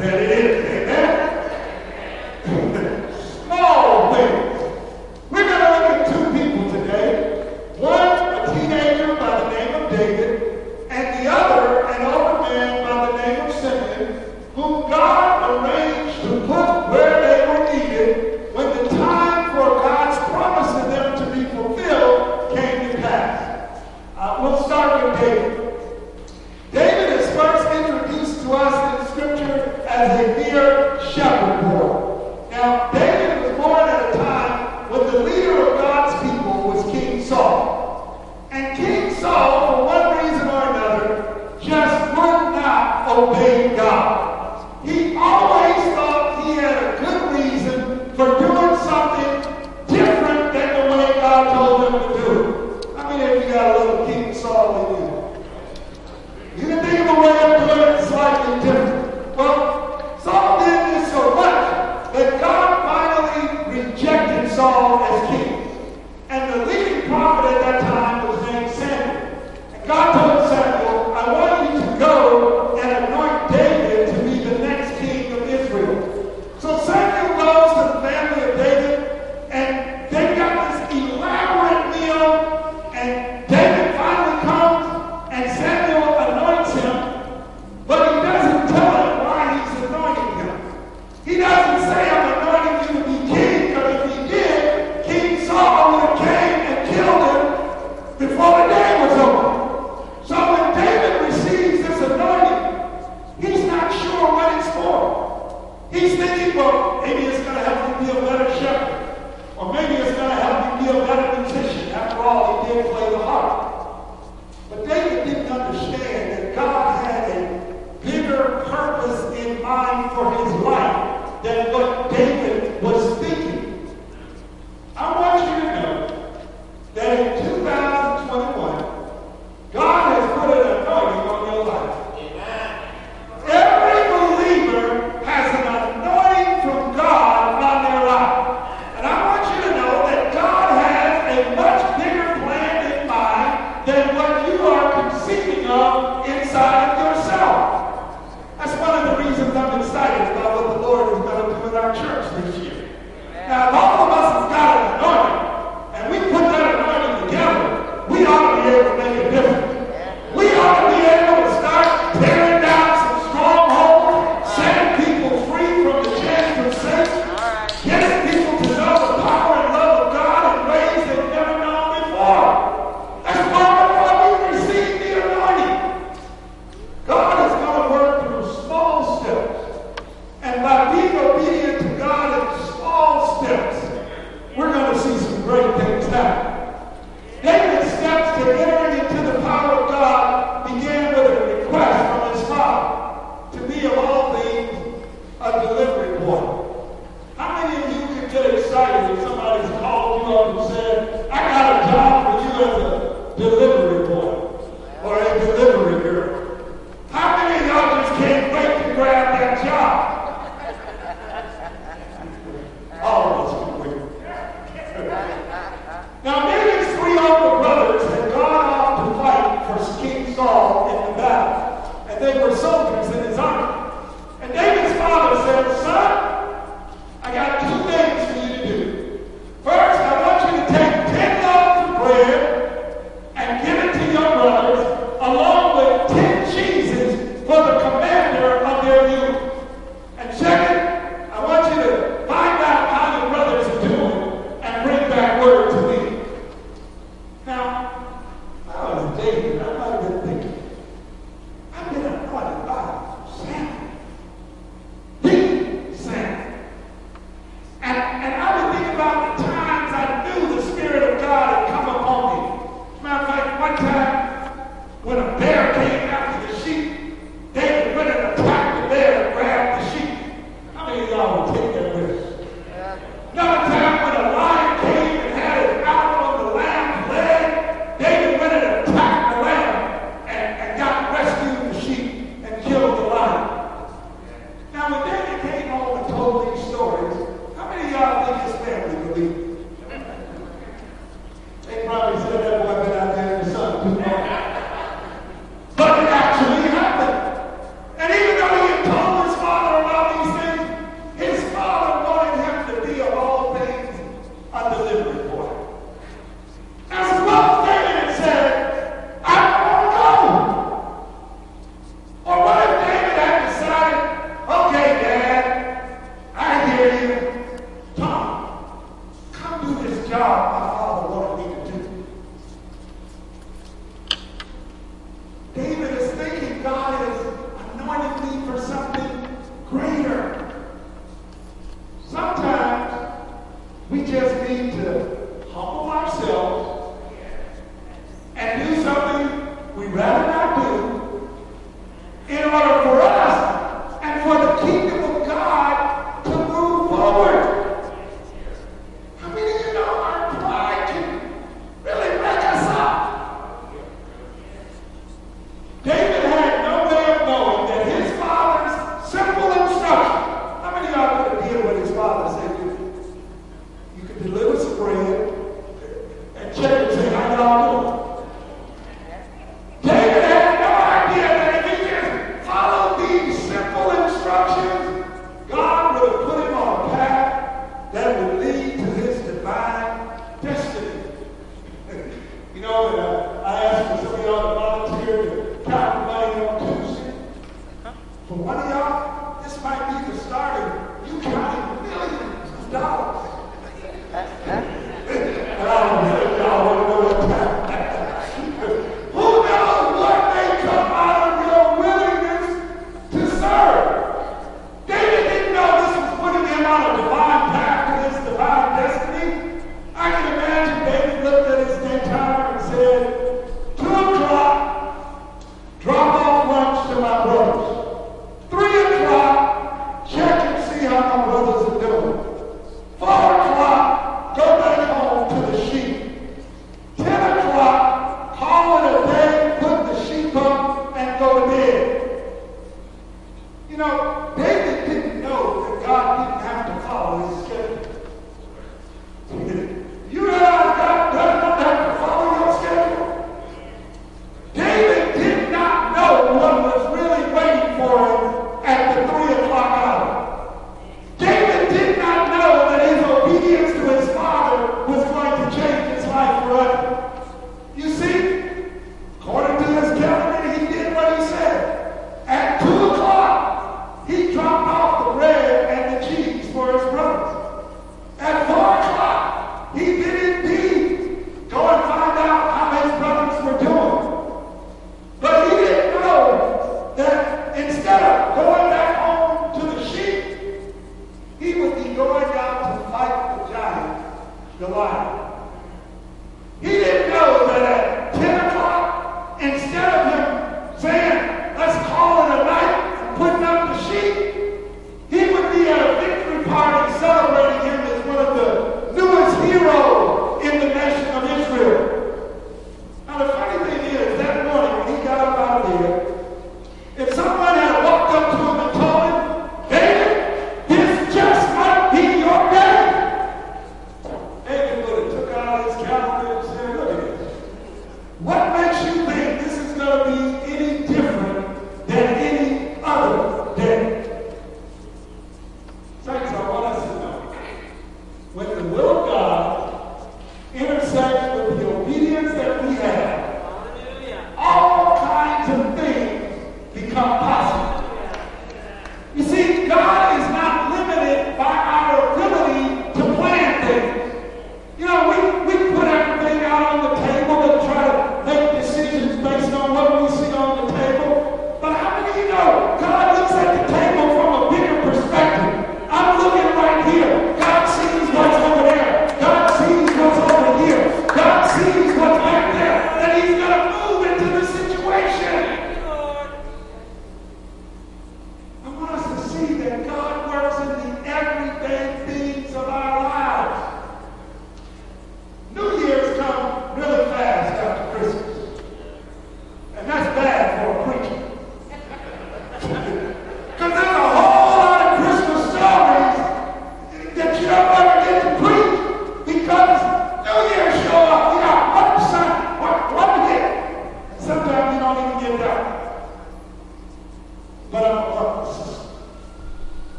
mind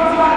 Come on.